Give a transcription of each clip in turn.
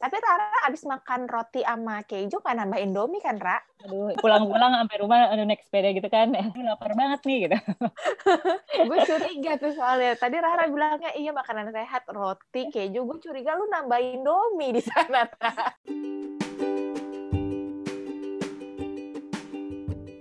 Tapi Rara abis makan roti sama keju kan nambah Indomie kan, Ra? Aduh, pulang-pulang sampai rumah aduh naik sepeda gitu kan. Eh, lapar banget nih gitu. gue curiga tuh soalnya. Tadi Rara bilangnya iya makanan sehat, roti, keju. Gue curiga lu nambah Indomie di sana, Ra.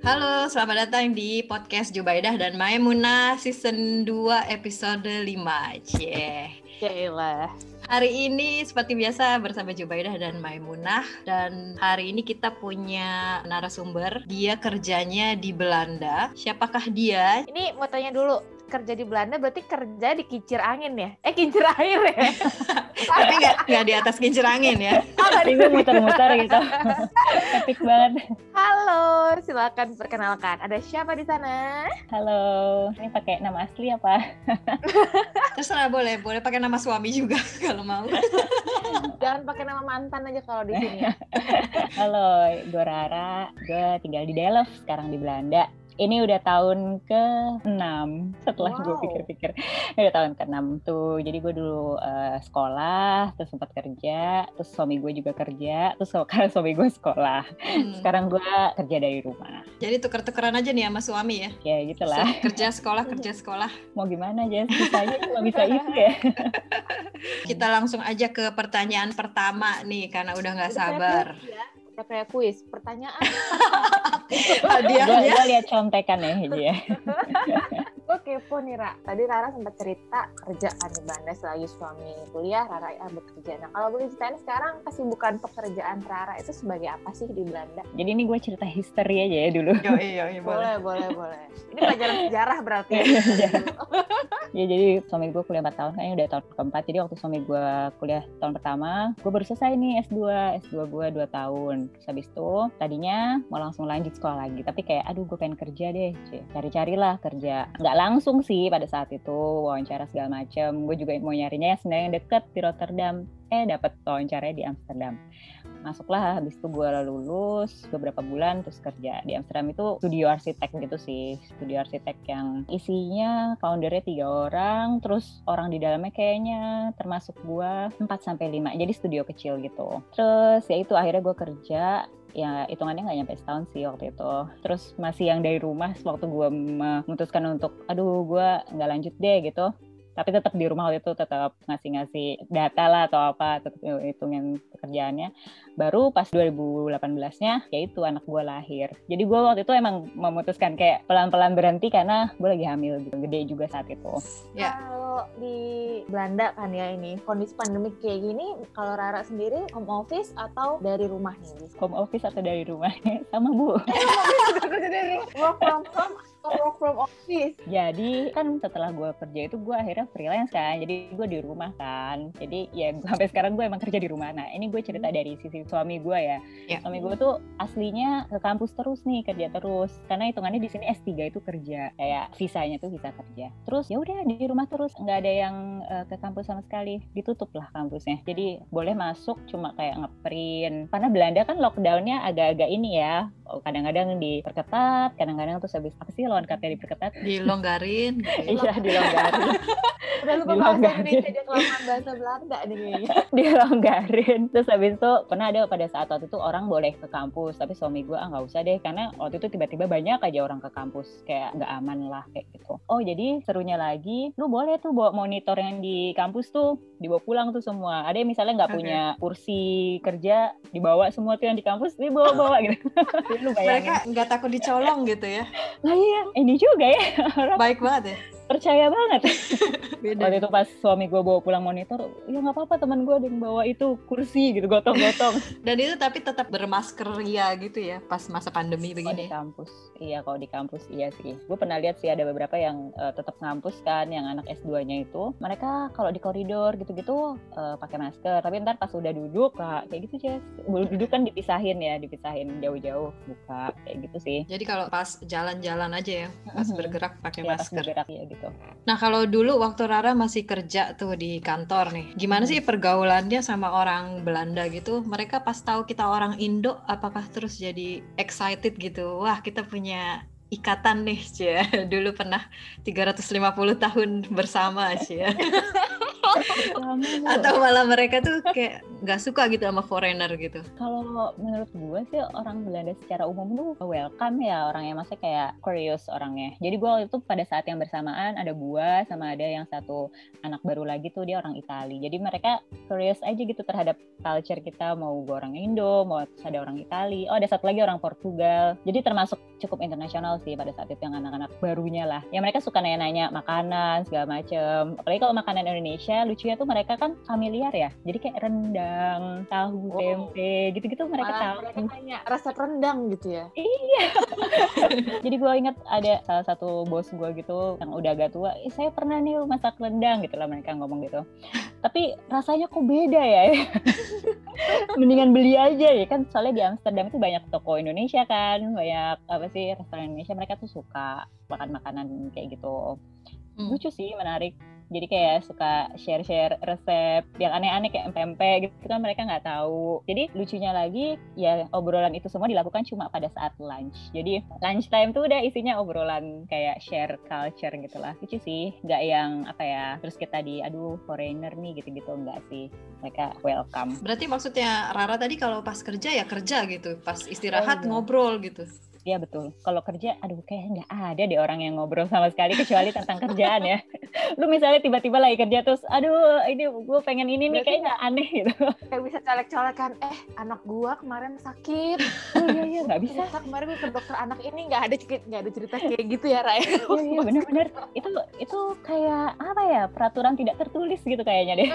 Halo, selamat datang di podcast Jubaidah dan Maimunah season 2 episode 5. Cie. Yaelah. Hari ini seperti biasa bersama Jubaidah dan Maimunah dan hari ini kita punya narasumber. Dia kerjanya di Belanda. Siapakah dia? Ini mau tanya dulu, kerja di Belanda berarti kerja di kincir angin ya? Eh kincir air ya? Tapi nggak nggak di atas kincir angin ya. Tapi gue muter-muter gitu. Epic banget. Halo, silakan perkenalkan. Ada siapa di sana? Halo, ini pakai nama asli apa? Terserah boleh, boleh pakai nama suami juga kalau mau. Jangan pakai nama mantan aja kalau di sini ya. Halo, gue Rara. Gue tinggal di Delft sekarang di Belanda. Ini udah tahun ke-6 setelah gue Wow. pikir-pikir. Ini udah tahun ke-6 tuh. Jadi gue dulu eh, sekolah, terus sempat kerja, terus suami gue juga kerja, terus sekarang suami gue sekolah. Hmm. Sekarang gue kerja dari rumah. Jadi tuker-tukeran aja nih sama suami ya. Ya gitulah. Kerja sekolah, kerja sekolah. Mau gimana aja, sisanya cuma bisa itu ya. Kita langsung aja ke pertanyaan pertama nih karena udah nggak sabar. Udah kayak kuis. Pertanyaan. Hadiahnya gue lihat contekan ya dia. Gue kepo nih, Ra. Tadi Rara sempat cerita kerja kan di Belanda selagi suami kuliah, Rara ya bekerja. Nah, kalau boleh ceritain sekarang kesibukan pekerjaan Rara itu sebagai apa sih di Belanda? Jadi ini gue cerita history aja ya dulu. Yo, iya, iya, boleh. Boleh, boleh, boleh. Ini pelajaran sejarah berarti. ya? Ya jadi suami gue kuliah 4 tahun, kayaknya udah tahun keempat. Jadi waktu suami gue kuliah tahun pertama, gue baru selesai nih S2. S2 gue 2 tahun. Terus habis itu tadinya mau langsung lanjut sekolah lagi. Tapi kayak aduh gue pengen kerja deh. Cie. Cari-carilah kerja. Nggak langsung sih pada saat itu wawancara segala macem. Gue juga mau nyarinya yang sebenarnya yang deket di Rotterdam. Eh dapet wawancaranya di Amsterdam. Masuklah habis itu gue lulus beberapa bulan terus kerja di Amsterdam. Itu studio arsitek gitu sih. Studio arsitek yang isinya foundernya tiga orang terus orang di dalamnya kayaknya termasuk gue 4 sampai 5 jadi studio kecil gitu. Terus ya itu akhirnya gue kerja ya hitungannya nggak nyampe setahun sih waktu itu. Terus masih yang dari rumah waktu gue memutuskan untuk aduh gue nggak lanjut deh gitu tapi tetap di rumah waktu itu tetap ngasih-ngasih data lah atau apa tetap hitungin pekerjaannya. Baru pas 2018-nya yaitu anak gue lahir. Jadi gue waktu itu emang memutuskan kayak pelan-pelan berhenti karena gue lagi hamil gitu gede juga saat itu. Ya. Kalau di Belanda kan ya ini kondisi pandemik kayak gini, kalau Rara sendiri home office atau dari rumah nih? home office atau dari rumah sama bu. Work from home atau work from office? jadi kan setelah gue kerja itu gue akhirnya freelance kan. Jadi gue di rumah kan. Jadi ya sampai sekarang gue emang kerja di rumah. Nah ini gue cerita dari sisi suami gue ya. Ya. suami gue tuh aslinya ke kampus terus nih kerja terus. Karena hitungannya di sini S3 itu kerja. Kayak visanya tuh bisa kerja. Terus ya udah di rumah terus. Nggak ada yang eh, ke kampus sama sekali. Ditutup lah kampusnya. Jadi boleh masuk cuma kayak ngeprint. Karena Belanda kan lockdownnya agak-agak ini ya. Kadang-kadang diperketat kadang-kadang terus habis apa sih lawan katanya diperketat Dilonggarin gitu ya. iya dilonggarin Udah lupa bahasa. Indonesia dia kelamaan bahasa Belanda nih kayaknya. dilonggarin terus habis itu pernah ada pada saat waktu itu orang boleh ke kampus tapi suami gue ah nggak usah deh karena waktu itu tiba-tiba banyak aja orang ke kampus kayak nggak aman lah kayak gitu oh jadi serunya lagi lu boleh tuh bawa monitor yang di kampus tuh dibawa pulang tuh semua ada yang misalnya nggak Oke. punya kursi kerja dibawa semua tuh yang di kampus dibawa-bawa gitu Jadi lu bayangin Mereka nggak takut dicolong gitu ya. lah iya ini juga ya Baik banget ya. Percaya banget Beda. waktu itu pas suami gue bawa pulang monitor ya nggak apa-apa teman gue ada yang bawa itu kursi gitu gotong-gotong Dan itu tapi tetap bermasker ya gitu ya pas masa pandemi Kalau di begini. kampus, iya kalau di kampus iya sih. Gue pernah lihat sih ada beberapa yang eh, tetap ngampus kan, yang anak S2-nya itu, mereka kalau di koridor gitu-gitu eh, pakai masker. Tapi ntar pas udah duduk, lah, kayak gitu Jess. Duduk kan dipisahin ya, dipisahin jauh-jauh, buka kayak gitu sih. Jadi kalau pas jalan-jalan aja ya, pas bergerak pakai Ya, pas masker. bergerak ya gitu. Nah kalau dulu waktu Rara masih kerja tuh di kantor nih, gimana sih pergaulannya sama orang Belanda gitu? Mereka pas tahu kita orang Indo, apakah terus jadi excited gitu? Wah kita punya ikatan nih, Cia. Dulu pernah 350 tahun bersama, Cia. Atau malah mereka tuh kayak nggak suka gitu sama foreigner gitu. Kalau menurut gue sih orang Belanda secara umum tuh welcome ya orangnya, maksudnya kayak curious orangnya. Jadi gue waktu itu pada saat yang bersamaan ada gue sama ada yang satu anak baru lagi tuh dia orang Itali. Jadi mereka curious aja gitu terhadap culture kita, mau gue orang Indo, mau ada orang Itali, oh ada satu lagi orang Portugal. Jadi termasuk cukup internasional sih pada saat itu yang anak-anak barunya lah. Ya mereka suka nanya-nanya makanan segala macem. Apalagi kalau makanan Indonesia lucunya tuh mereka kan familiar ya. Jadi kayak rendang, tahu, Oh. tempe, gitu-gitu mereka Malah tahu. mereka tanya resep rendang gitu ya. Iya. Jadi gue inget ada salah satu bos gue gitu yang udah agak tua, eh, saya pernah nih masak rendang gitu lah mereka ngomong gitu. Tapi rasanya kok beda ya? Mendingan beli aja ya kan soalnya di Amsterdam itu banyak toko Indonesia kan, banyak apa sih restoran Indonesia mereka tuh suka makan makanan kayak gitu. Hmm. Lucu sih, menarik. Jadi kayak suka share-share resep yang aneh-aneh kayak empe-empe gitu kan mereka nggak tahu. Jadi lucunya lagi ya obrolan itu semua dilakukan cuma pada saat lunch. Jadi lunch time tuh udah isinya obrolan kayak share culture gitu lah. Lucu sih, nggak yang apa ya terus kita di aduh foreigner nih gitu-gitu nggak sih. Mereka welcome. Berarti maksudnya Rara tadi kalau pas kerja ya kerja gitu, pas istirahat Oh, iya. ngobrol gitu. Iya betul. Kalau kerja, aduh kayak nggak ada deh orang yang ngobrol sama sekali kecuali tentang kerjaan ya. Lu misalnya tiba-tiba lagi kerja terus, aduh ini gue pengen ini nih Berarti kayak nggak aneh gitu. Kayak bisa colek-colekan, eh anak gua kemarin sakit. Oh iya iya nggak bisa. Kemarin gua ke dokter anak ini nggak ada cerita nggak ada cerita kayak gitu ya Raya. Iya iya benar-benar itu itu kayak apa ya peraturan tidak tertulis gitu kayaknya deh.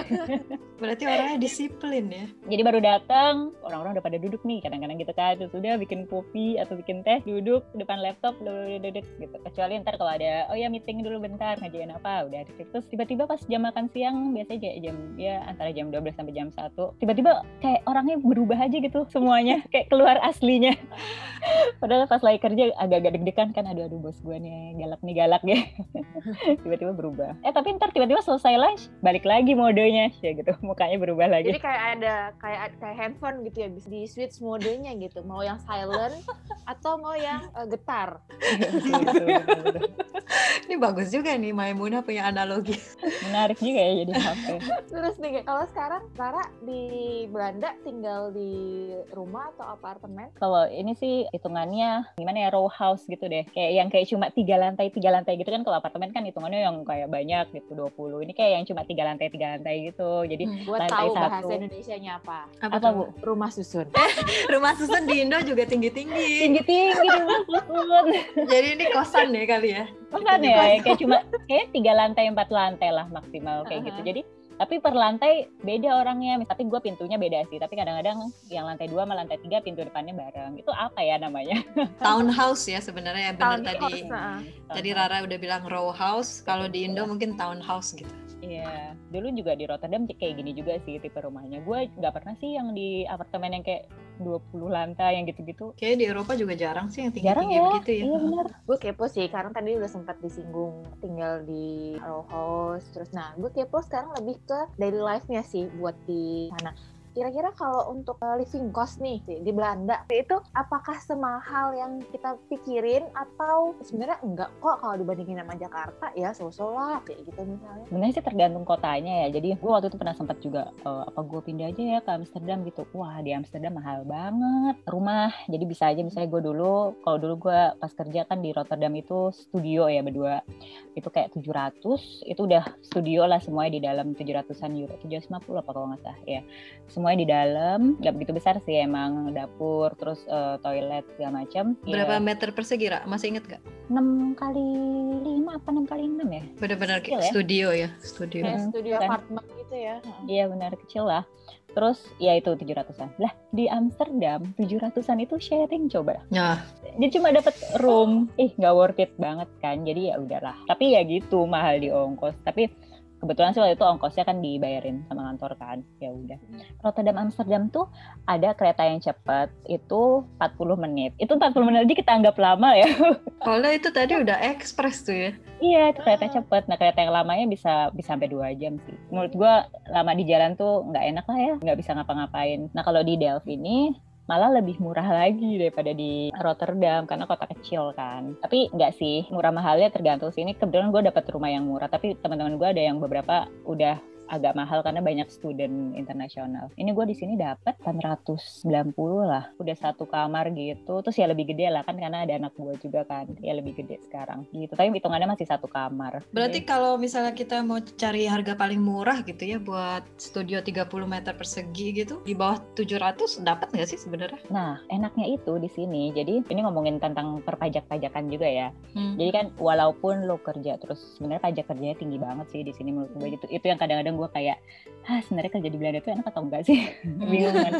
Berarti orangnya disiplin ya. Jadi baru datang orang-orang udah pada duduk nih kadang-kadang gitu kan terus udah bikin kopi atau bikin teh duduk depan laptop duduk gitu. Kecuali ntar kalau ada oh ya meeting dulu bentar ngajain apa udah terus tiba-tiba pas jam makan siang biasanya kayak jam ya antara jam 12 sampai jam 1 tiba-tiba kayak orangnya berubah aja gitu semuanya kayak keluar aslinya. Padahal pas lagi kerja agak-agak deg-degan kan aduh aduh bos gue nih galak nih galak ya. tiba-tiba berubah. Eh tapi ntar tiba-tiba selesai lunch balik lagi modenya ya gitu mukanya berubah lagi. Jadi kayak ada kayak kayak handphone gitu ya bisa di switch modenya gitu. Mau yang silent atau mau yang eh, getar. Ini bagus juga nih Maimunah punya analogi. Menarik juga ya jadi HP. Terus nih kalau sekarang Rara di Belanda tinggal di rumah atau apartemen? Kalau ini sih hitungannya gimana ya row house gitu deh. Kayak yang kayak cuma tiga lantai tiga lantai gitu kan kalau apartemen kan hitungannya yang kayak banyak gitu 20. Ini kayak yang cuma tiga lantai tiga lantai gitu. Jadi Hmm. Gue Lantai tahu satu. bahasa Indonesianya apa. Apa, apa tuh? bu? Rumah susun. Rumah susun di Indo juga tinggi-tinggi. Tinggi susun. Jadi ini kosan deh kali ya. Bukan ya kayak cuma kayak tiga lantai empat lantai lah maksimal kayak gitu. Aha. Jadi tapi per lantai beda orangnya. Tapi gue pintunya beda sih. Tapi kadang-kadang yang lantai dua sama lantai tiga pintu depannya bareng. Itu apa ya namanya? Townhouse ya sebenarnya benar tadi. nah. Tadi Rara udah bilang row house, kalau di Indo mungkin townhouse gitu. Iya, dulu juga di Rotterdam kayak gini juga sih tipe rumahnya. Gue nggak pernah sih yang di apartemen yang kayak 20 lantai yang gitu-gitu. Kayaknya di Eropa juga jarang sih yang Jarang tinggi-tinggi ya, begitu ya. iya benar. gue kepo sih karena tadi udah sempat disinggung tinggal di row house terus nah gue kepo sekarang lebih ke daily life-nya sih buat di sana kira-kira kalau untuk uh, living cost nih di Belanda itu apakah semahal yang kita pikirin atau sebenarnya enggak kok kalau dibandingin sama Jakarta ya so-so lah kayak gitu misalnya Sebenarnya sih tergantung kotanya ya. Jadi gue waktu itu pernah sempat juga eh, apa gue pindah aja ya ke Amsterdam gitu. Wah di Amsterdam mahal banget rumah. Jadi bisa aja misalnya gue dulu, kalau dulu gue pas kerja kan di Rotterdam itu studio ya berdua. Itu kayak 700, itu udah studio lah semuanya di dalam 700-an euro, 750 apa kalau nggak salah ya. Semuanya di dalam, nggak begitu besar sih emang dapur, terus eh, toilet segala macam. Berapa meter persegi, Ra? Masih inget gak? 6 kali 5 apa 6 kali 6 ya? Bener-bener Kecil kayak ya? studio ya, studio. kayak Hmm, studio kan. apartemen gitu ya Iya benar kecil lah. Terus ya itu 700-an. Lah di Amsterdam 700-an itu sharing coba. Nah, Dia cuma dapat room. Ih nggak worth it banget kan. Jadi ya udahlah. Tapi ya gitu mahal di ongkos. Tapi kebetulan sih waktu itu ongkosnya kan dibayarin sama kantor kan. Ya udah. Rotterdam Amsterdam tuh ada kereta yang cepat itu 40 menit. Itu 40 menit aja kita anggap lama ya. kalau itu tadi udah ekspres tuh ya. Iya, itu kereta cepet. Nah, kereta yang lamanya bisa bisa sampai dua jam sih. Menurut gua lama di jalan tuh nggak enak lah ya, nggak bisa ngapa-ngapain. Nah, kalau di Delft ini malah lebih murah lagi daripada di Rotterdam karena kota kecil kan. Tapi nggak sih, murah mahalnya tergantung sini. Kebetulan gue dapat rumah yang murah, tapi teman-teman gue ada yang beberapa udah agak mahal karena banyak student internasional. Ini gue di sini dapat 890 lah, udah satu kamar gitu. Terus ya lebih gede lah kan karena ada anak gue juga kan, ya lebih gede sekarang gitu. Tapi hitungannya masih satu kamar. Berarti kalau misalnya kita mau cari harga paling murah gitu ya buat studio 30 meter persegi gitu, di bawah 700 dapat nggak sih sebenarnya? Nah, enaknya itu di sini. Jadi ini ngomongin tentang perpajak-pajakan juga ya. Hmm. Jadi kan walaupun lo kerja terus sebenarnya pajak kerjanya tinggi banget sih di sini menurut gue itu itu yang kadang-kadang gue kayak ah sebenarnya kerja di Belanda itu enak atau enggak sih? Bingung kan.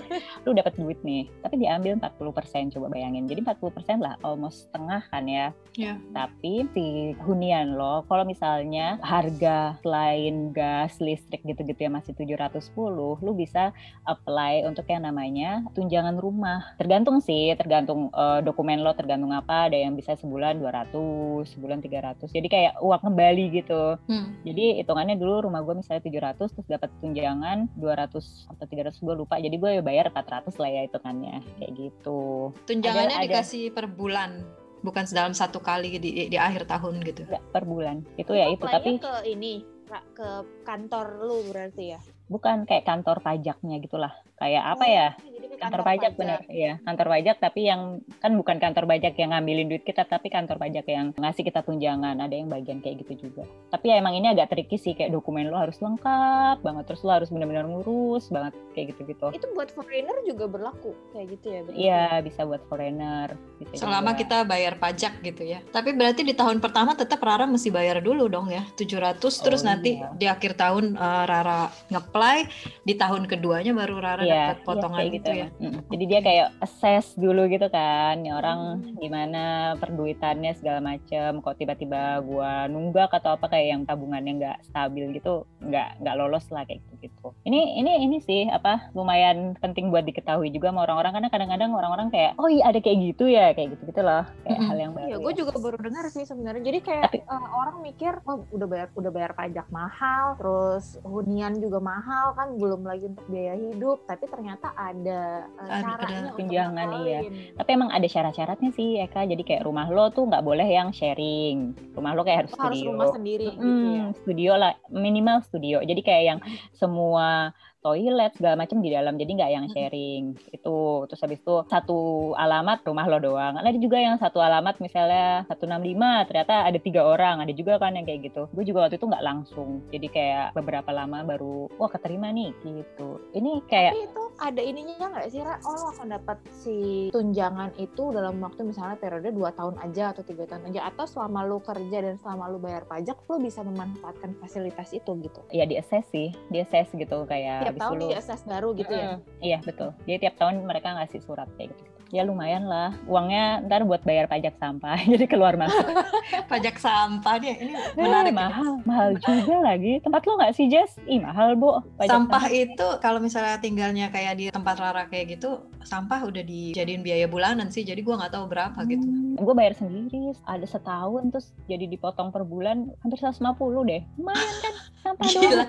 Lu dapat duit nih tapi diambil 40% coba bayangin. Jadi 40% lah almost setengah kan ya. Iya. tapi si hunian lo kalau misalnya harga selain gas listrik gitu-gitu ya masih 710 lu bisa apply untuk yang namanya tunjangan rumah. Tergantung sih tergantung eh, dokumen lo tergantung apa. Ada yang bisa sebulan 200 sebulan 300 jadi kayak uang kembali gitu. Hmm. jadi hitungannya dulu rumah gue misalnya 700 terus dapat tunjangan 200 atau 300 gue lupa. Jadi gue bayar 400 lah ya hitungannya kayak gitu. Tunjangannya Ada- ada. dikasih per bulan, bukan dalam satu kali di, di akhir tahun gitu. Enggak per bulan. Itu ya itu tapi ke ini ke kantor lu berarti ya. bukan kayak kantor pajaknya gitulah. Kayak apa ya? Kantor pajak bener, iya kantor pajak tapi yang kan bukan kantor pajak yang ngambilin duit kita tapi kantor pajak yang ngasih kita tunjangan ada yang bagian kayak gitu juga tapi ya emang ini agak tricky sih kayak dokumen lo harus lengkap banget terus lo harus benar-benar ngurus banget kayak gitu-gitu Itu buat foreigner juga berlaku kayak gitu ya. berarti? Iya, bisa buat foreigner. Bisa Selama juga. kita bayar pajak gitu ya. Tapi berarti di tahun pertama tetap Rara mesti bayar dulu dong ya, 700 terus Oh, nanti iya. di akhir tahun eh, Rara ngeplay, di tahun keduanya baru Rara Iya, dapat potongan iya, kayak gitu ya. Emang. Mm. Jadi dia kayak assess dulu gitu kan, nih orang Hmm. gimana perduitannya segala macem. Kok tiba-tiba gua nunggak atau apa kayak yang tabungannya nggak stabil gitu, nggak nggak lolos lah kayak gitu gitu. Ini ini ini sih apa lumayan penting buat diketahui juga sama orang-orang karena kadang-kadang orang-orang kayak oh iya ada kayak gitu ya kayak gitu gitu loh kayak Mhm. hal yang baru. Iya, gue ya. juga baru dengar sih sebenarnya. Jadi kayak Tapi- eh, orang mikir, oh udah bayar udah bayar pajak mahal, terus hunian juga mahal kan, belum lagi untuk biaya hidup. Tapi ternyata ada Ada- ada untuk tunjangan, iya. Tapi emang ada syarat-syaratnya sih Eka. Jadi kayak rumah lo tuh nggak boleh yang sharing. Rumah lo kayak harus Oh, harus studio. rumah sendiri gitu ya. Hmm, studio lah minimal studio jadi kayak yang semua toilet segala macam di dalam jadi nggak yang sharing. Itu terus habis itu satu alamat rumah lo doang. Ada juga yang satu alamat misalnya 165 ternyata ada tiga orang. Ada juga kan yang kayak gitu. Gue juga waktu itu nggak langsung. Jadi kayak beberapa lama baru wah keterima nih gitu. Ini kayak Tapi itu ada ininya nggak sih, Ra? Oh, lo akan dapat si tunjangan itu dalam waktu misalnya periode 2 tahun aja atau tiga tahun aja, atau selama lo kerja dan selama lo bayar pajak, lo bisa memanfaatkan fasilitas itu gitu. ya di assess sih. Di assess gitu kayak Tiap tahun di assess baru gitu ya. Iya betul. Jadi tiap tahun mereka ngasih surat kayak gitu. Ya lumayan lah. Uangnya ntar buat bayar pajak sampah. Jadi keluar masuk. Pajak sampah dia ini Eh, menarik. ya. mahal, mahal juga lagi. Tempat lo nggak sih Jess? Ih mahal bu. Pajak Sampah itu kalau misalnya tinggalnya kayak di tempat Rara kayak gitu, sampah udah dijadiin biaya bulanan sih. Jadi gua nggak tahu berapa gitu. gue bayar sendiri. Ada setahun terus jadi dipotong per bulan hampir 150 deh. Lumayan kan sampah doang.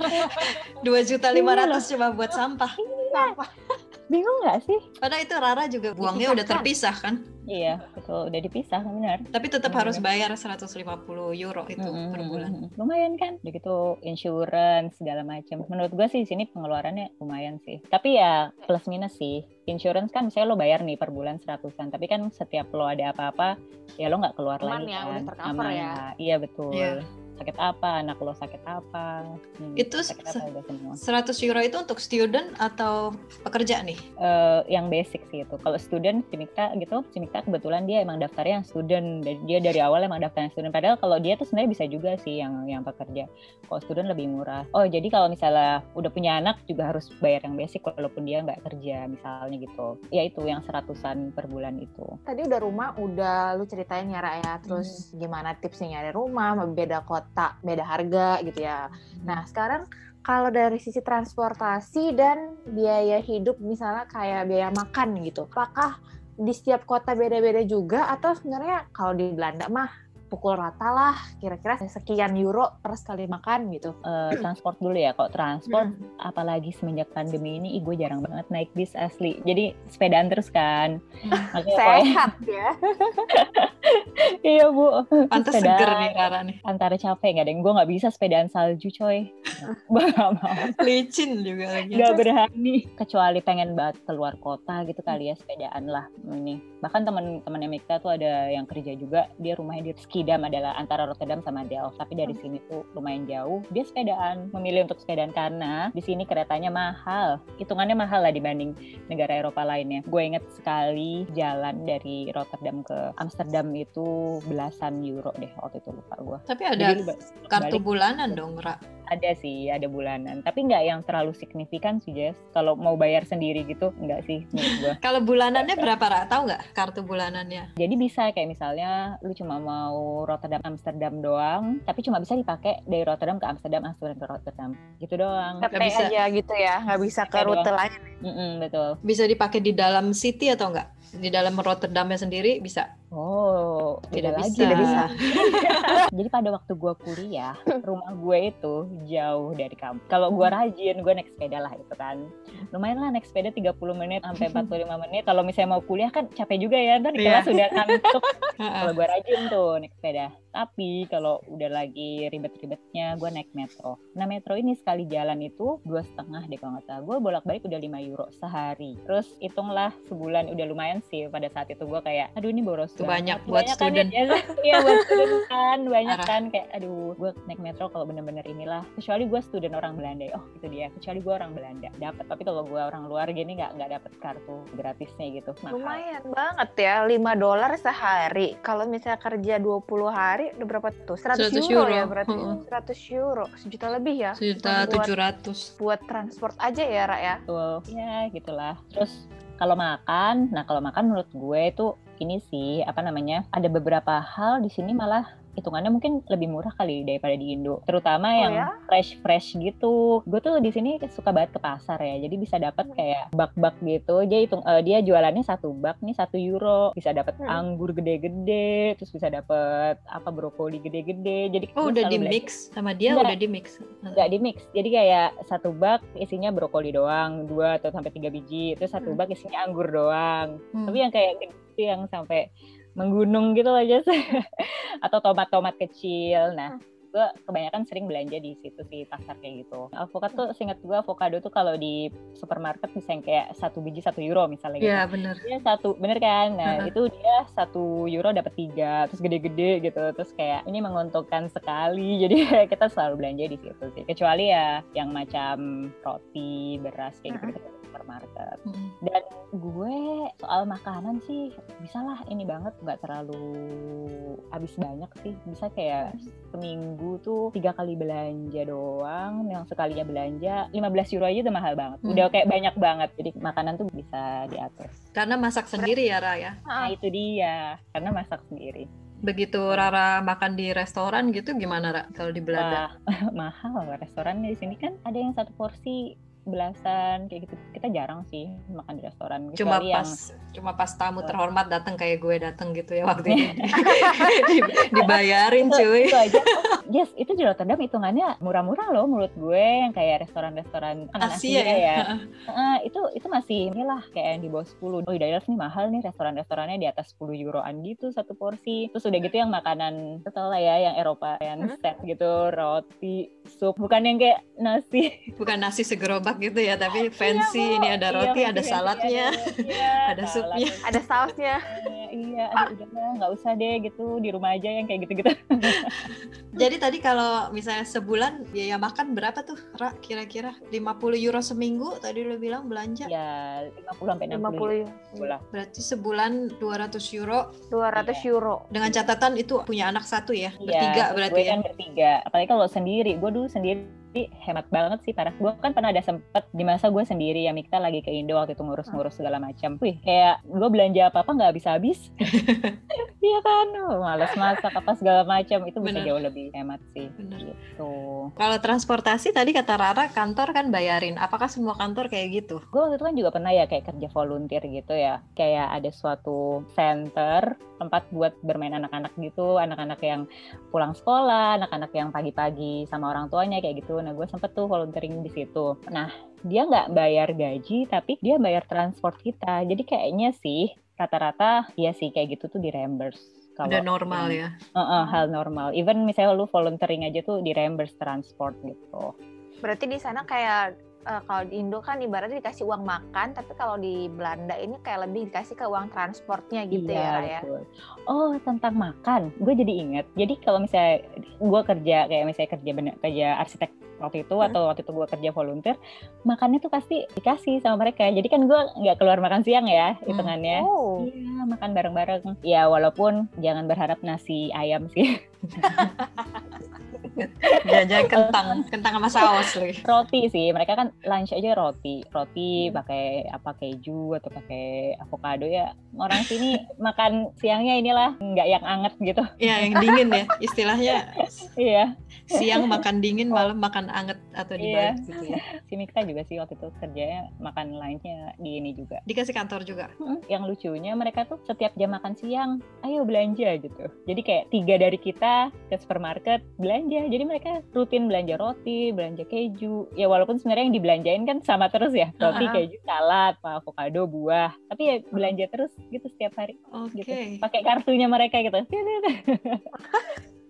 Dua juta lima ratus cuma buat sampah. Sampah. Bingung nggak sih? Padahal itu Rara juga buangnya udah terpisah kan. Iya betul. Udah dipisah benar. Tapi tetap Iya. harus bayar 150 euro itu Mm-mm, per bulan. Lumayan kan? Udah gitu insurance segala macam. Menurut gue sih di sini pengeluarannya lumayan sih. Tapi ya plus minus sih. Insurance kan misalnya lo bayar nih per bulan seratusan, tapi kan setiap lo ada apa-apa ya lo nggak keluar Aman lagi ya, kan. udah tercover ya. Iya betul. Iya. Sakit apa, anak lo sakit apa. hmm, Itu sakit apa udah semua. 100 euro itu untuk student atau pekerja nih? Eh, yang basic sih itu. Kalau student Cimikta gitu, Cimikta kebetulan dia emang daftarnya yang student. Dan Dia dari awal emang daftar yang student. Padahal kalau dia tuh sebenarnya bisa juga sih yang yang pekerja. Kalau student lebih murah. Oh jadi kalau misalnya udah punya anak juga harus bayar yang basic walaupun dia nggak kerja misalnya gitu. Ya itu yang seratusan per bulan itu. Tadi udah rumah, udah lu ceritain ya, Ra, ya. Terus gimana tipsnya nyari rumah, beda kota, beda harga gitu ya. Nah, sekarang kalau dari sisi transportasi dan biaya hidup, misalnya kayak biaya makan gitu, apakah di setiap kota beda-beda juga atau sebenarnya kalau di Belanda mah pukul rata lah kira-kira sekian euro per sekali makan gitu. Eh, transport dulu ya kok transport Hmm. apalagi semenjak pandemi ini ih, gue jarang banget naik bis asli jadi sepedaan terus kan Makanya kayak- Sehat ya. iya bu Pantes Sepedaan. seger nih Rara nih. antara capek nggak deh gue nggak bisa sepedaan salju coy Licin juga lagi. nggak berani kecuali pengen banget keluar kota gitu kali ya sepedaan lah ini bahkan teman-teman Emikta tuh ada yang kerja juga dia rumahnya di Skidam adalah antara Rotterdam sama Delft tapi dari sini tuh lumayan jauh. Dia sepedaan memilih untuk sepedaan karena di sini keretanya mahal. Hitungannya mahal lah dibanding negara Eropa lainnya. Gue inget sekali jalan dari Rotterdam ke Amsterdam itu belasan euro deh waktu itu lupa gue Tapi ada Jadi kartu balik. bulanan dong, Ra. Ada sih ada bulanan tapi nggak yang terlalu signifikan sih Jess kalau mau bayar sendiri gitu nggak sih menurut gue Kalau bulanannya berapa, Ra? Tahu nggak kartu bulanannya? jadi bisa kayak misalnya lu cuma mau Rotterdam Amsterdam doang tapi cuma bisa dipakai dari Rotterdam ke Amsterdam Amsterdam ke Rotterdam gitu doang Nggak bisa. aja gitu ya, nggak bisa ke rute doang. lain. Mm-mm, betul Bisa dipakai di dalam city atau enggak? Di dalam Rotterdamnya sendiri bisa? Oh beda Tidak lagi bisa. Tidak bisa. jadi pada waktu gue kuliah rumah gue itu jauh dari kampus kalau gue rajin gue naik sepeda lah itu kan lumayan lah naik sepeda 30 menit sampai 45 menit kalau misalnya mau kuliah kan capek juga ya ntar di Iya. kelas udah ngantuk Heeh. kalau gue rajin tuh naik sepeda tapi kalau udah lagi ribet-ribetnya gue naik metro. Nah metro ini sekali jalan itu dua setengah deh kalau nggak salah. Gue bolak-balik udah 5 euro sehari. Terus hitunglah sebulan udah lumayan sih pada saat itu gue kayak aduh ini boros banyak buat kan student. ya, Jess? iya buat student kan banyak Parah. kan. Kayak aduh gue naik metro kalau bener-bener inilah. Kecuali gue student orang Belanda. Oh itu dia. Kecuali gue orang Belanda. Dapat tapi kalau gue orang luar gini nggak nggak dapet kartu gratisnya gitu. Mahal. Lumayan banget ya, 5 dolar sehari. Kalau misalnya kerja 20 hari, udah berapa tuh? 100, 100 euro, euro. ya berarti. Heeh. 100 euro, sejuta lebih ya. Sejuta Buat- tujuh ratus. Buat transport aja ya, Ra ya. Betul. Ya gitulah. Terus kalau makan, nah kalau makan menurut gue itu ini sih apa namanya? Ada beberapa hal di sini malah hitungannya mungkin lebih murah kali daripada di Indo. Terutama Oh yang ya? fresh fresh gitu. Gue tuh di sini suka banget ke pasar ya. Jadi bisa dapat kayak bak-bak gitu. Dia hitung eh, dia jualannya satu bak nih satu euro. Bisa dapat Hmm. anggur gede-gede, terus bisa dapat apa brokoli gede-gede. Jadi Oh, udah di mix sama dia Enggak. udah di mix. nggak di mix jadi kayak satu bak isinya brokoli doang dua atau sampai tiga biji terus satu Hmm. bak isinya anggur doang Hmm. tapi yang kayak yang sampai menggunung gitu aja atau tomat-tomat kecil. Nah gue kebanyakan sering belanja di situ sih pasar kayak gitu. Alpukat tuh seingat gue avocado tuh kalau di supermarket bisa yang kayak satu biji satu euro misalnya gitu. Iya bener. dia satu bener kan? Nah Heeh. itu dia satu euro dapat tiga terus gede-gede gitu. Terus kayak ini menguntungkan sekali. Jadi kita selalu belanja di situ sih. Kecuali ya yang macam roti beras kayak gitu kita di supermarket Hmm. dan gue soal makanan sih bisa lah ini banget nggak terlalu habis banyak sih bisa kayak seminggu tuh tiga kali belanja doang yang sekalinya belanja 15 euro aja udah mahal banget Hmm. udah kayak banyak banget jadi makanan tuh bisa diatur Karena masak sendiri ya Ra ya. Nah itu dia, karena masak sendiri. Begitu Rara makan di restoran gitu gimana Ra kalau di Belanda? Wah, mahal restoran di sini kan ada yang satu porsi belasan kayak gitu. Kita jarang sih makan di restoran. Cuma kecuali pas yang cuma pas tamu terhormat datang kayak gue datang gitu ya waktu itu. Di- dibayarin itu, cuy. itu aja. Oh, yes, itu di Rotterdam hitungannya murah-murah loh menurut gue yang kayak restoran-restoran Asia ya. ya. Heeh, itu itu masih inilah kayak yang di bawah 10. Oh, di nih mahal nih restoran-restorannya di atas 10 euroan gitu satu porsi. Terus udah gitu yang makanan betul lah ya yang Eropa yang Hmm. set gitu, roti, sup, bukan yang kayak nasi. Bukan nasi segerobak gitu ya, tapi fancy. Iya, Ini ada Iya, roti, fancy, ada fancy, saladnya. iya, ada supnya. Ada sausnya. iya, aduh udah lah, nggak usah deh gitu di rumah aja yang kayak gitu-gitu. Jadi tadi kalau misalnya sebulan biaya makan berapa tuh, Ra? Kira-kira 50 euro seminggu tadi lo bilang belanja. ya 50 sampai 60 50 bola. Berarti sebulan 200 euro 200 euro. dengan catatan itu punya anak satu ya, Iya, bertiga berarti gue ya. kan bertiga. Apalagi kalau sendiri, gue dulu sendiri jadi hemat banget sih parah. Gue kan pernah ada sempet di masa gue sendiri ya Mikta lagi ke Indo waktu itu ngurus-ngurus segala macam. Wih kayak gue belanja apa apa nggak habis-habis. Iya kan? Oh, males masak apa segala macam. Itu bisa Bener. jauh lebih hemat sih. Bener. gitu. Kalau transportasi tadi kata Rara kantor kan bayarin. Apakah semua kantor kayak gitu? gue waktu itu kan juga pernah ya kayak kerja volunteer gitu ya. Kayak ada suatu center tempat buat bermain anak-anak gitu. Anak-anak yang pulang sekolah anak-anak yang pagi-pagi sama orang tuanya kayak gitu nah gue sempet tuh volunteering di situ nah dia nggak bayar gaji tapi dia bayar transport kita jadi kayaknya sih rata-rata ya sih kayak gitu tuh di reimburse kalau Udah normal yang- ya. Eh, eh, hal normal even misalnya lu volunteering aja tuh di reimburse transport gitu Berarti di sana kayak eh, kalau di Indo kan ibaratnya dikasih uang makan, tapi kalau di Belanda ini kayak lebih dikasih ke uang transportnya gitu iya, ya, ya. betul. Oh, tentang makan. Gue jadi inget. Jadi kalau misalnya gue kerja kayak misalnya kerja bener, kerja arsitek waktu itu Hmm. atau waktu itu gue kerja volunteer, makannya tuh pasti dikasih sama mereka. Jadi kan gue nggak keluar makan siang ya Hmm. hitungannya. Oh, Iya, makan bareng-bareng. Ya walaupun jangan berharap nasi ayam sih. Jajan kentang, kentang sama saus lagi. roti sih. Mereka kan lunch aja roti. Roti Hmm. pakai apa keju atau pakai avocado ya. Orang sini makan siangnya inilah nggak yang anget gitu. Iya, yang dingin ya. Istilahnya Iya. Siang makan dingin, malam makan anget atau dibalik gitu ya. si Mikta juga sih waktu itu kerjanya makan lunchnya di ini juga. Dikasih kantor juga. Yang lucunya mereka tuh setiap jam makan siang, ayo belanja gitu. Jadi kayak tiga dari kita ke supermarket belanja. Jadi mereka rutin belanja roti, belanja keju. Ya walaupun sebenarnya yang dibelanjain kan sama terus ya, roti, Ah. keju, salad, avocado, buah. Tapi ya belanja terus gitu setiap hari Oke. gitu. Pakai kartunya mereka gitu.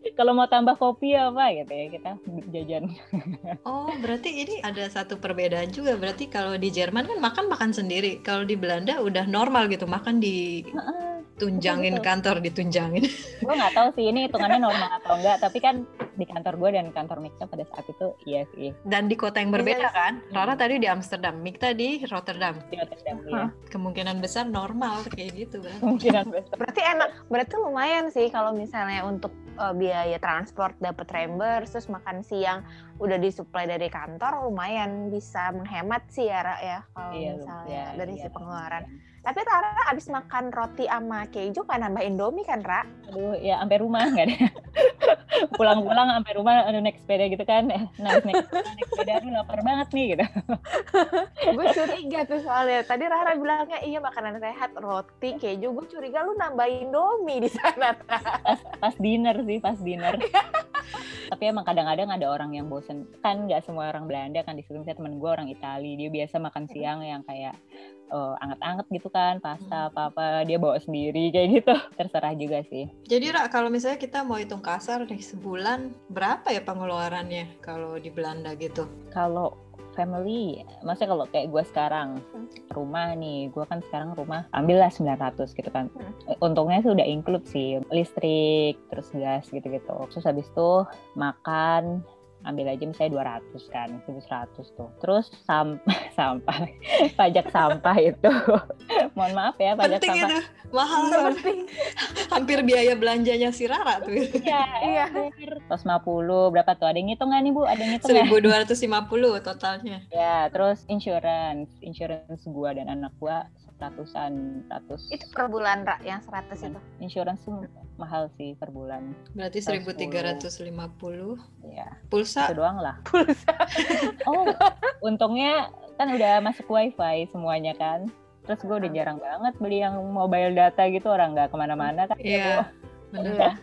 Kalau mau tambah kopi apa gitu ya kita jajan. Oh, berarti ini ada satu perbedaan juga. Berarti kalau di Jerman kan makan makan sendiri. Kalau di Belanda udah normal gitu, makan ditunjangin Betul, betul. kantor, ditunjangin. gue nggak tahu sih ini hitungannya normal atau enggak tapi kan di kantor gue dan kantor Mikta pada saat itu iya sih Dan di kota yang berbeda iya. kan? Rara tadi di Amsterdam, Mikta di Rotterdam. di Rotterdam ya Kemungkinan besar normal kayak gitu kan. kemungkinan besar berarti enak. Berarti lumayan sih kalau misalnya untuk eh, biaya transport dapat reimburse, terus makan siang udah disuplai dari kantor, lumayan bisa menghemat sih ya, Ra, ya. Kalau iya misalnya iya, dari iya, si pengeluaran. iya. Tapi Rara abis makan roti sama keju kan nambah Indomie kan, Ra? aduh ya sampai rumah nggak ada pulang-pulang sampai rumah aduh naik sepeda gitu kan. Nah naik, naik sepeda aduh lapar banget nih gitu. Gue curiga tuh soalnya. Tadi Rara bilangnya iya makanan sehat roti keju. Gue curiga lu nambah Indomie di sana pas pas dinner sih pas dinner. Tapi emang kadang-kadang ada orang yang bosen. Kan nggak semua orang Belanda kan di misalnya temen gue orang Itali dia biasa makan siang yang kayak eh, anget-anget gitu kan pasta apa-apa dia bawa sendiri kayak gitu terserah juga sih Jadi Ra, kalau misalnya kita mau hitung kasar nih sebulan, berapa ya pengeluarannya kalau di Belanda gitu? kalau family maksudnya kalau kayak gue sekarang Hmm. rumah nih gue kan sekarang rumah ambillah 900 gitu kan Hmm. Eh, untungnya sih udah include sih listrik terus gas gitu-gitu terus habis itu makan ambil aja misalnya 200 kan 1100 tuh terus sam sampah pajak sampah itu mohon maaf ya pajak Penting sampah itu, mahal Iya, tuh. penting Hampir biaya belanjanya si Rara tuh. Iya, Iya. bener. 150 berapa tuh? Ada yang ngitung nggak nih Bu? Ada yang ngitung nggak? 1250 totalnya. Ya, terus insurance, insurance gua dan anak gua seratusan, ratus. itu per bulan Ra yang 100 itu Insurance tuh mahal sih per bulan. Berarti 1350. Ya, Pulsa itu doang lah. pulsa Oh, untungnya kan udah masuk wifi semuanya kan. Terus gue udah jarang banget beli yang mobile data gitu orang nggak ke mana-mana kan. Iya. Bu. bener.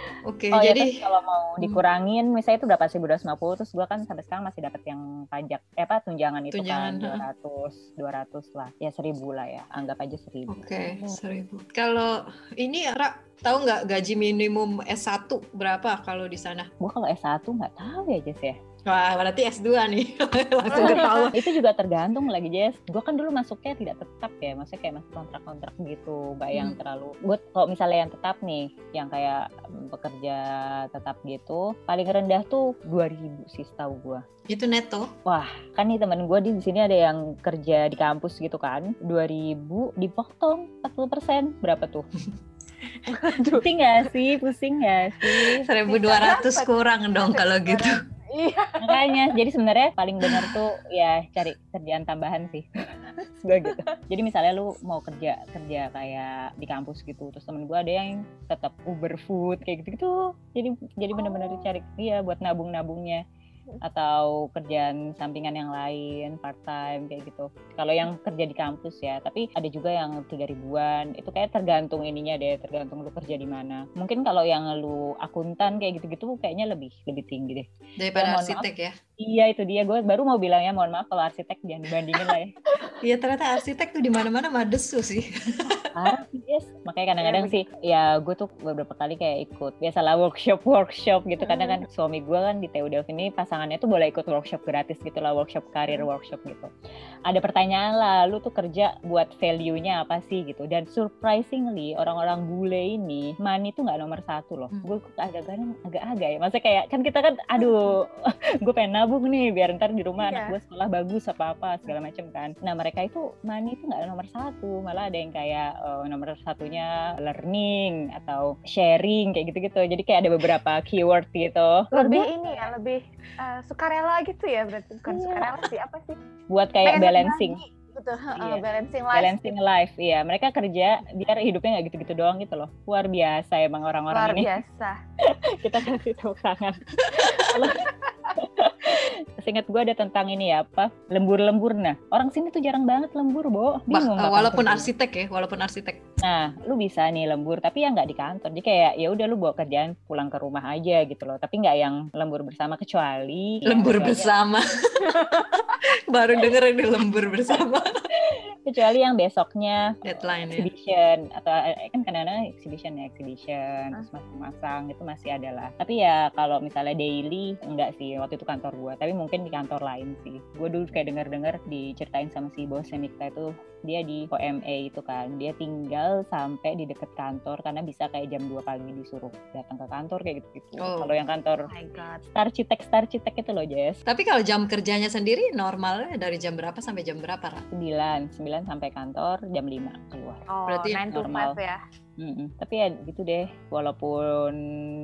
Iya. Oke, Oh ya, jadi terus kalau mau dikurangin, misalnya itu dapat 1250, terus gua kan sampai sekarang masih dapat yang pajak, eh apa tunjangan itu Tunjangan, kan 200, 200 lah, ya 1000 lah ya, anggap aja 1000. Oke, seribu. Kalau ini Ra, tahu nggak gaji minimum S1 berapa kalau di sana? Gua kalau S1 nggak tahu ya Jess ya. Wah, berarti S2 nih. Langsung ketahuan. itu juga tergantung lagi Jess. Gua kan dulu masuknya tidak tetap ya, maksudnya kayak masuk kontrak-kontrak gitu, yang Hmm. terlalu. Gue kalau misalnya yang tetap nih, yang kayak mm, pekerja tetap gitu, paling rendah tuh 2000 sih setahu gua. Itu neto. kan nih temen gue di sini ada yang kerja di kampus gitu kan 2000 dipotong 40% berapa tuh pusing gak sih pusing gak sih 1200 kurang dong kalau gitu. Iya. Makanya, jadi sebenarnya paling benar tuh ya cari kerjaan tambahan sih. Sebagai gitu. Jadi misalnya lu mau kerja kerja kayak di kampus gitu, terus temen gue ada yang tetap Uber food kayak gitu-gitu. Jadi jadi benar-benar Oh. cari iya buat nabung-nabungnya atau kerjaan sampingan yang lain part time kayak gitu. Kalau yang kerja di kampus ya, tapi ada juga yang tiga ribuan. Itu kayak tergantung ininya deh, tergantung lu kerja di mana. Mungkin kalau yang lu akuntan kayak gitu-gitu kayaknya lebih lebih tinggi deh. Daripada mohon arsitek ya. Iya itu dia gue baru mau bilang ya mohon maaf kalau arsitek jangan dibandingin lah ya. Iya ternyata arsitek tuh di mana-mana mah desu sih. Sih yes. Makanya kadang-kadang sih ya gue tuh beberapa kali kayak ikut biasalah workshop workshop gitu karena kan suami gue kan di TU Delft ini pasangannya tuh boleh ikut workshop gratis gitu lah workshop karir workshop gitu. Ada pertanyaan lah lu tuh kerja buat value-nya apa sih gitu dan surprisingly orang-orang bule ini money tuh nggak nomor satu loh. Hmm. Gue agak-agak agak-agak ya. Maksudnya kayak kan kita kan aduh gue pengen nabung nih biar ntar di rumah anak Iya. gue sekolah bagus apa apa segala macem kan nah mereka itu money itu nggak nomor satu malah ada yang kayak eh, nomor satunya learning atau sharing kayak gitu-gitu jadi kayak ada beberapa keyword gitu Lebih ini ya, lebih eh, sukarela gitu ya berarti bukan Iya. sukarela sih apa sih? buat kayak Pengen balancing berbagi Gitu, heeh, Iya. balancing life. balancing life iya mereka kerja biar hidupnya nggak gitu-gitu doang gitu loh luar biasa emang Luar orang-orang ini biasa. kita kasih tepuk tangan Seingat gue ada tentang ini ya apa lembur-lembur nah orang sini tuh jarang banget lembur bo Bah, bingung kapan walaupun kerja. arsitek ya, walaupun arsitek. Nah, lu bisa nih lembur, tapi ya nggak di kantor. Jadi kayak ya udah lu bawa kerjaan pulang ke rumah aja gitu loh. Tapi nggak yang lembur bersama kecuali Lembur kecuali- bersama. Baru denger ini lembur bersama. Kecuali yang besoknya Deadline ya. exhibition atau eh, kan kadang-kadang exhibition ya exhibition Ah. terus masang-masang itu masih ada lah. Tapi ya kalau misalnya daily enggak sih waktu itu kantor gua, tapi mungkin di kantor lain sih. Gue dulu kayak denger-dengar diceritain sama si bosnya Mikta itu dia di OMA itu kan dia tinggal sampai di deket kantor karena bisa kayak jam 2 pagi disuruh datang ke kantor kayak gitu-gitu. Oh. Kalau yang kantor Oh my god. Star Citek Star Citek itu loh Jess Tapi kalau jam kerjanya sendiri normalnya dari jam berapa sampai jam berapa, Ra? 9 9 sampai kantor jam 5 keluar. Oh, Berarti 9 normal. 5 ya. Mm-mm. Tapi ya gitu deh, walaupun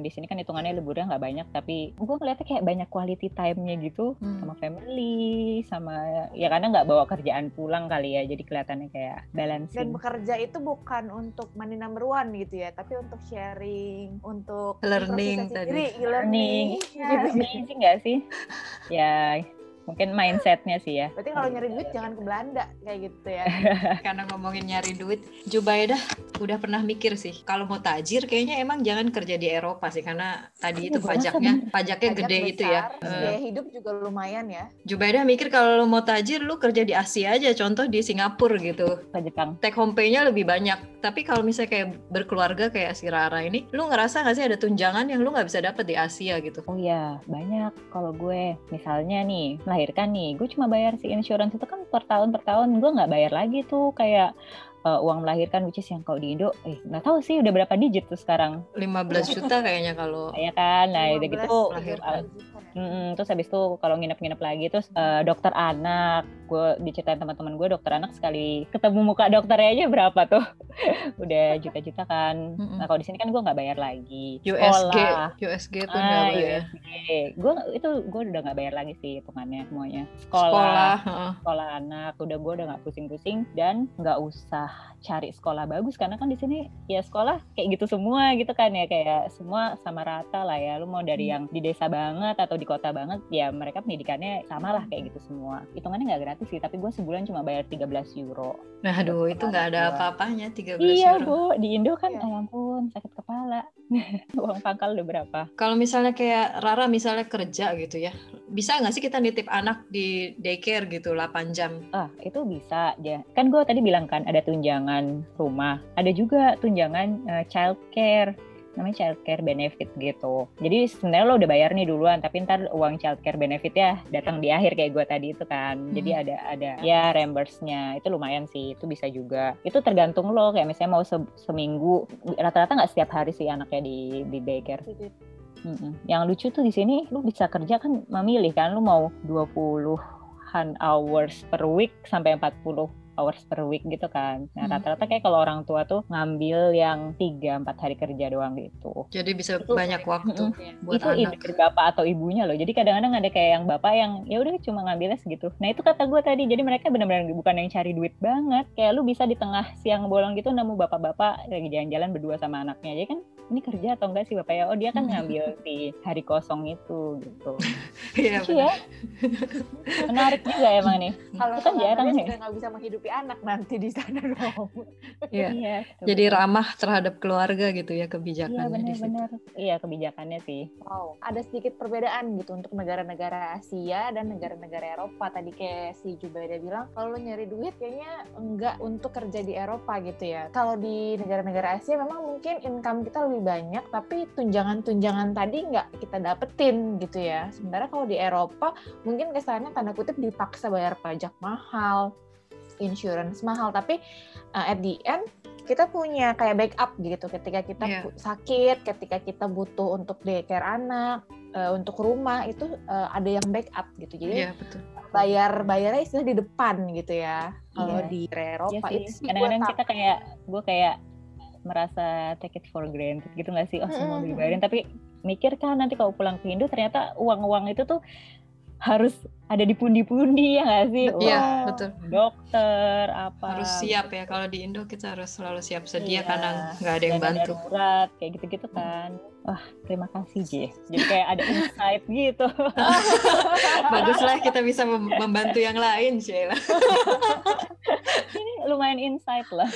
di sini kan hitungannya liburnya nggak banyak, tapi gue ngeliatnya kayak banyak quality time-nya gitu Hmm. sama family, sama ya karena nggak bawa kerjaan pulang kali ya, jadi kelihatannya kayak Dan balancing. bekerja itu bukan untuk money number one gitu ya, tapi untuk sharing, untuk Learning tadi. diri, Learning, learning. ya, amazing nggak sih? Ya mungkin mindsetnya sih ya. Berarti kalau nyari duit jangan ke Belanda kayak gitu ya. Karena ngomongin nyari duit, Jubaidah udah pernah mikir sih. Kalau mau tajir kayaknya emang jangan kerja di Eropa sih karena tadi itu Iya, rasa pajaknya pajaknya Pajak gede itu ya. besar, Eh, Biaya hidup juga lumayan ya. Jubaidah mikir kalau lu mau tajir lu kerja di Asia aja, contoh di Singapura gitu. Ke Jepang. Take home pay-nya lebih banyak. Tapi kalau misalnya kayak berkeluarga kayak si Rara ini, lu ngerasa nggak sih ada tunjangan yang lu nggak bisa dapet di Asia gitu? Oh iya, banyak kalau gue. Misalnya nih, melahirkan nih, gue cuma bayar si insurance itu kan per tahun per tahun, gue nggak bayar lagi tuh kayak uh, uang melahirkan which is yang kalau di Indo, eh nggak tahu sih udah berapa digit tuh sekarang. 15 juta kayaknya kalau Ya kan, nah udah 15, gitu. 30 uh, juta ya. mm-mm, terus habis itu kalau nginep-nginep lagi terus uh, dokter anak, gue diceritain teman-teman gue dokter anak sekali ketemu muka dokternya aja berapa tuh, udah juta-juta kan. Nah kalau di sini kan gue nggak bayar lagi. USG, Sekolah. USG nggak Ah, bayar. USG. Gue itu gue udah nggak bayar lagi sih hitungannya semuanya. Sekolah, Sekolah, sekolah anak, udah gue udah nggak pusing-pusing dan nggak usah cari sekolah bagus karena kan di sini ya sekolah kayak gitu semua gitu kan ya kayak semua sama rata lah ya. Lu mau dari Hmm. yang di desa banget atau di kota banget ya mereka pendidikannya sama lah kayak gitu semua. Hitungannya nggak gratis sih, tapi gue sebulan cuma bayar 13 euro. Nah, aduh itu nggak ada Iya. apa-apanya 13 Iya euro. bu, di Indo kan Iya. ya ampun sakit kepala. Uang pangkal udah berapa? Kalau misalnya kayak Rara misalnya kerja gitu ya, bisa nggak sih kita nitip anak di daycare gitu 8 jam? Ah, itu bisa ya. Kan gue tadi bilang kan ada tunjangan rumah, ada juga tunjangan eh, child care namanya child care benefit gitu. Jadi sebenarnya lo udah bayar nih duluan, tapi ntar uang child care benefit ya datang di akhir kayak gue tadi itu kan. Jadi Hmm. ada ada ya reimburse-nya itu lumayan sih, itu bisa juga. Itu tergantung lo kayak misalnya mau se- seminggu rata-rata nggak setiap hari sih anaknya di di daycare. Mm-mm. Yang lucu tuh di sini lu bisa kerja kan memilih kan lu mau 20 puluhan hours per week sampai 40 hours per week gitu kan. Nah, Hmm. rata-rata kayak kalau orang tua tuh ngambil yang 3-4 hari kerja doang gitu. Jadi bisa Itu- banyak waktu Mm-mm. buat itu anak. ide dari bapak atau ibunya loh. Jadi kadang-kadang ada kayak yang bapak yang ya udah cuma ngambilnya segitu. Nah itu kata gue tadi. Jadi mereka benar-benar bukan yang cari duit banget. Kayak lu bisa di tengah siang bolong gitu nemu bapak-bapak lagi jalan-jalan berdua sama anaknya. Jadi kan ini kerja atau enggak sih bapak ya? Oh dia kan ngambil di hari kosong itu gitu. Iya, ya. Menarik juga emang nih. Kalau kan jarang dia ya. nggak bisa menghidupi anak nanti di sana dong. Iya. Iya. Jadi ramah terhadap keluarga gitu ya Iya kebijakannya di situ. benar-benar. Iya kebijakannya sih. Wow, ada sedikit perbedaan gitu untuk negara-negara Asia dan negara-negara Eropa. Tadi kayak si Jubaida bilang, kalau lo nyari duit kayaknya enggak untuk kerja di Eropa gitu ya. Kalau di negara-negara Asia memang mungkin income kita lebih banyak, tapi tunjangan-tunjangan tadi nggak kita dapetin gitu ya. Sementara kalau di Eropa mungkin kesannya tanda kutip dipaksa bayar pajak mahal, insurance mahal, tapi uh, at the end kita punya kayak backup gitu ketika kita pu- sakit, ketika kita butuh untuk daycare anak, eh, untuk rumah itu eh, ada yang backup gitu. Jadi Iya, betul. bayar bayarnya istilah di depan gitu ya. Kalau Iya. di Eropa sih. itu Kadang-kadang kita kayak gue kayak merasa take it for granted gitu nggak sih? Oh semua dibayarin. Tapi mikir kan nanti kalau pulang ke Indo ternyata uang-uang itu tuh harus ada di pundi-pundi ya nggak sih? Iya, Wah, betul. Dokter apa? Harus siap ya. Kalau di Indo kita harus selalu siap sedia Iya. karena nggak ada yang bantu. darurat kayak gitu-gitu kan. Wah terima kasih J. Jadi kayak ada insight gitu. Baguslah kita bisa mem- membantu yang lain, Sheila. Ini lumayan insight lah.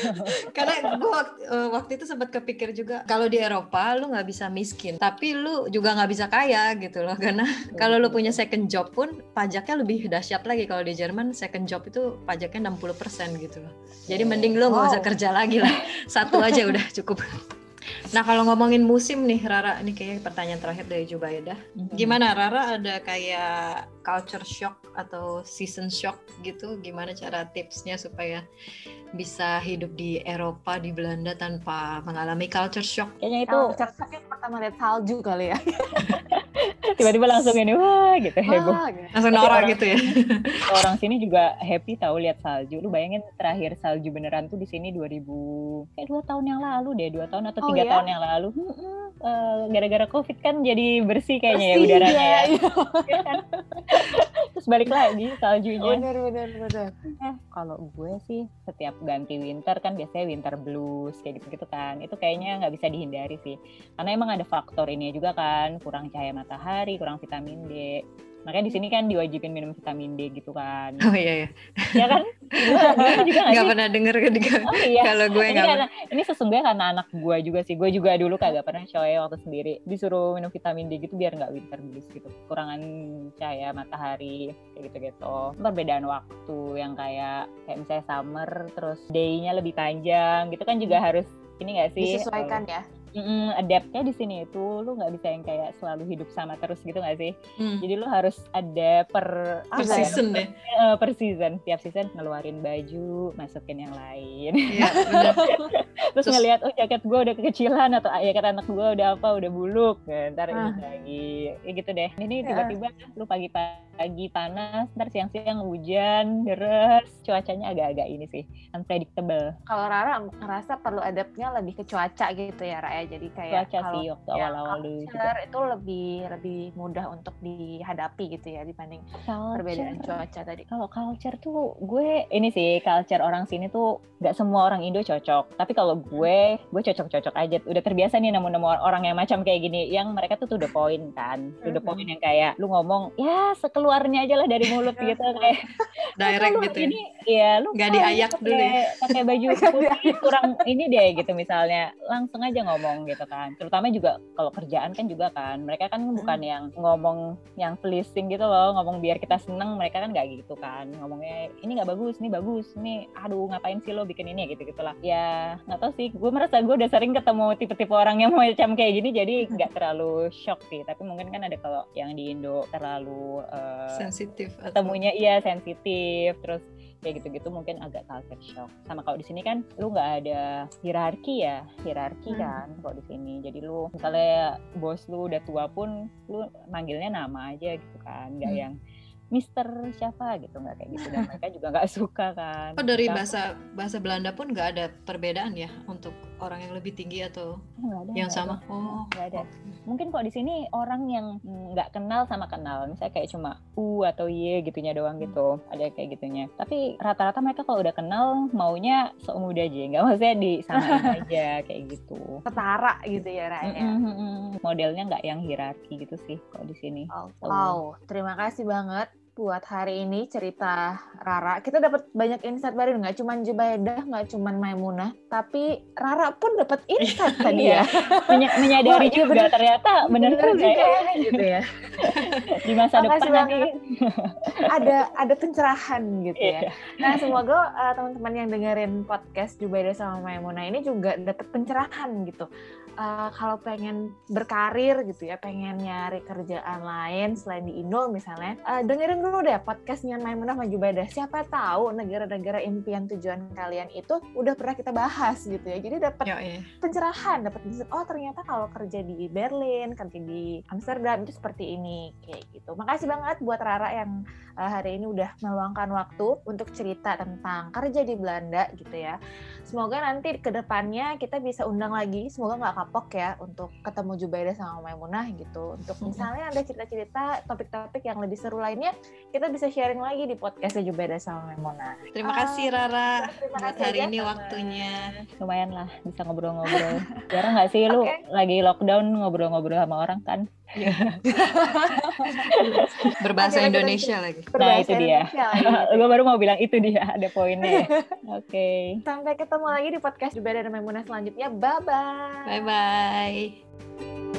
Karena gue waktu, eh, waktu itu sempat kepikir juga kalau di Eropa lu nggak bisa miskin, tapi lu juga nggak bisa kaya gitu loh. Karena kalau lu punya second job pun pajaknya lebih dahsyat lagi. Kalau di Jerman second job itu pajaknya 60% gitu loh. Jadi mending lu nggak usah kerja lagi lah. Satu aja udah cukup. Nah kalau ngomongin musim nih Rara, ini kayaknya pertanyaan terakhir dari Jubaida. Gimana Rara ada kayak culture shock atau season shock gitu? Gimana cara tipsnya supaya bisa hidup di Eropa, di Belanda tanpa mengalami culture shock? Kayaknya itu Kalau cocoknya pertama lihat salju kali ya. tiba-tiba langsung ini wah gitu heboh. Wah, gitu. Langsung norak orang- gitu ya? orang sini juga happy tahu lihat salju. Lu bayangin terakhir salju beneran tuh di sini 2000 kayak dua tahun yang lalu deh, dua tahun atau Oh, tiga ya? tahun yang lalu. Mm-mm. Eh, gara-gara covid kan jadi bersih kayaknya ya Bersih, udaranya iya, ya. iya. Ya kan? Terus balik lagi saljunya. Bener bener bener. Eh, kalau gue sih setiap ganti winter kan biasanya winter blues kayak gitu-gitu kan. Itu kayaknya nggak bisa dihindari sih. Karena emang ada faktor ini juga kan, kurang cahaya matahari, kurang vitamin D. Makanya di sini kan diwajibin minum vitamin D gitu kan. Oh iya, iya. ya kan? Gue gue juga nggak pernah denger ketika Oh iya. kalau gue Ini nggak karena ini sesungguhnya karena anak gue juga sih. Gue juga dulu kagak pernah coy waktu sendiri disuruh minum vitamin D gitu biar nggak winter blues gitu. Kurangan cahaya matahari kayak gitu-gitu. Perbedaan waktu yang kayak kayak misalnya summer terus day-nya lebih panjang gitu kan juga harus ini gak sih? Disesuaikan ya. Mm, adaptnya di sini itu lu nggak bisa yang kayak selalu hidup sama terus gitu gak sih? Hmm, Jadi lu harus ada per per apa ya? season deh. Eh, per season. Tiap season ngeluarin baju, masukin yang lain. Iya. terus, Terus- ngelihat oh jaket gue udah kekecilan atau ah, jaket anak gue udah apa udah buluk Nah, ntar ini Ah. lagi ya gitu deh ini Ya. tiba-tiba lu pagi-pagi panas ntar siang-siang hujan deres cuacanya agak-agak ini sih unpredictable Kalau Rara ngerasa perlu adaptnya lebih ke cuaca gitu ya, Raya. Jadi kayak cuaca kalau sih waktu ya, awal-awal dulu juga culture itu lebih lebih mudah untuk dihadapi gitu ya dibanding perbedaan culture cuaca tadi. kalau culture tuh gue ini sih culture orang sini tuh nggak semua orang Indo cocok tapi kalau gue gue cocok-cocok aja. Udah terbiasa nih nemu-nemu orang yang macam kayak gini. Yang mereka tuh to the point kan. To the Mhm. point yang kayak lu ngomong ya sekeluarnya aja lah dari mulut gitu kayak. Direct "Lu gitu ya. ini ya lu Nggak diayak dulu ya?" pakai baju putih kurang ini deh gitu misalnya. Langsung aja ngomong gitu kan. Terutama juga kalau kerjaan kan juga kan. Mereka kan bukan yang ngomong yang pleasing gitu loh. Ngomong biar kita seneng mereka kan nggak gitu kan. Ngomongnya ini nggak bagus ini bagus ini aduh ngapain sih lo bikin ini? Gitu gitulah ya nggak tahu sih. Gue merasa gue udah sering ketemu tipe-tipe orang yang macam kayak gini jadi nggak terlalu shock sih. Tapi mungkin kan ada kalau yang di Indo terlalu eh, sensitif atau ketemunya iya sensitif. Terus kayak gitu-gitu mungkin agak culture shock. Sama kalau di sini kan lu nggak ada hierarki ya. Hierarki Hmm. kan kalau di sini. Jadi lu misalnya bos lu udah tua pun lu manggilnya nama aja gitu kan. Nggak Hmm. yang Mister siapa gitu nggak kayak gitu. Dan mereka juga nggak suka kan. Oh dari Mereka- bahasa bahasa Belanda pun nggak ada perbedaan ya untuk orang yang lebih tinggi atau nggak ada, yang sama? ada. Oh, nggak ada. Mungkin kok di sini orang yang nggak kenal sama kenal. Misalnya kayak cuma u atau y gitunya doang gitu. Ada kayak gitunya. Tapi rata-rata mereka kalau udah kenal maunya seumur aja. Nggak maksudnya disamain aja kayak gitu. Setara gitu ya Ra ya. Mm-mm, mm-mm. modelnya nggak yang hierarki gitu sih kalau di sini. Oh, Wow, terima kasih banget buat hari ini cerita Rara. Kita dapat banyak insight baru nggak cuman Jubaidah, nggak cuman Maimunah, tapi Rara pun dapat insight tadi ya. Menya- menyadari Wah, iya juga bener. ternyata bener Bener juga ya ya, gitu ya. di masa Makasih depan nanti. Ada ada pencerahan gitu ya. Iya. Nah, semoga uh, teman-teman yang dengerin podcast Jubaidah sama Maimunah ini juga dapat pencerahan gitu. Uh, kalau pengen berkarir gitu ya, pengen nyari kerjaan lain selain di Indo misalnya, uh, dengerin dulu deh podcastnya Maimunah sama Jubaidah. Siapa tahu negara-negara impian tujuan kalian itu udah pernah kita bahas gitu ya. Jadi dapat pencerahan, dapat oh ternyata kalau kerja di Berlin, kerja di Amsterdam itu seperti ini kayak gitu. Makasih banget buat Rara yang uh, hari ini udah meluangkan waktu untuk cerita tentang kerja di Belanda gitu ya. Semoga nanti ke depannya kita bisa undang lagi, semoga nggak kapok ya untuk ketemu Jubaidah sama Maimunah gitu. Untuk misalnya ada cerita-cerita, topik-topik yang lebih seru lainnya, kita bisa sharing lagi di podcastnya Jubaidah sama Maimunah. Terima kasih Rara Terima buat kasih hari aja ini sama- waktunya. lumayan lah bisa ngobrol-ngobrol jarang nggak sih lu Oke. lagi lockdown ngobrol-ngobrol sama orang kan Berbahasa Indonesia lagi. nah Berbahasa itu dia gue baru mau bilang itu dia ada poinnya ya. oke Sampai ketemu lagi di podcast Jubaidah dan Maimunah selanjutnya. Bye-bye. Bye bye.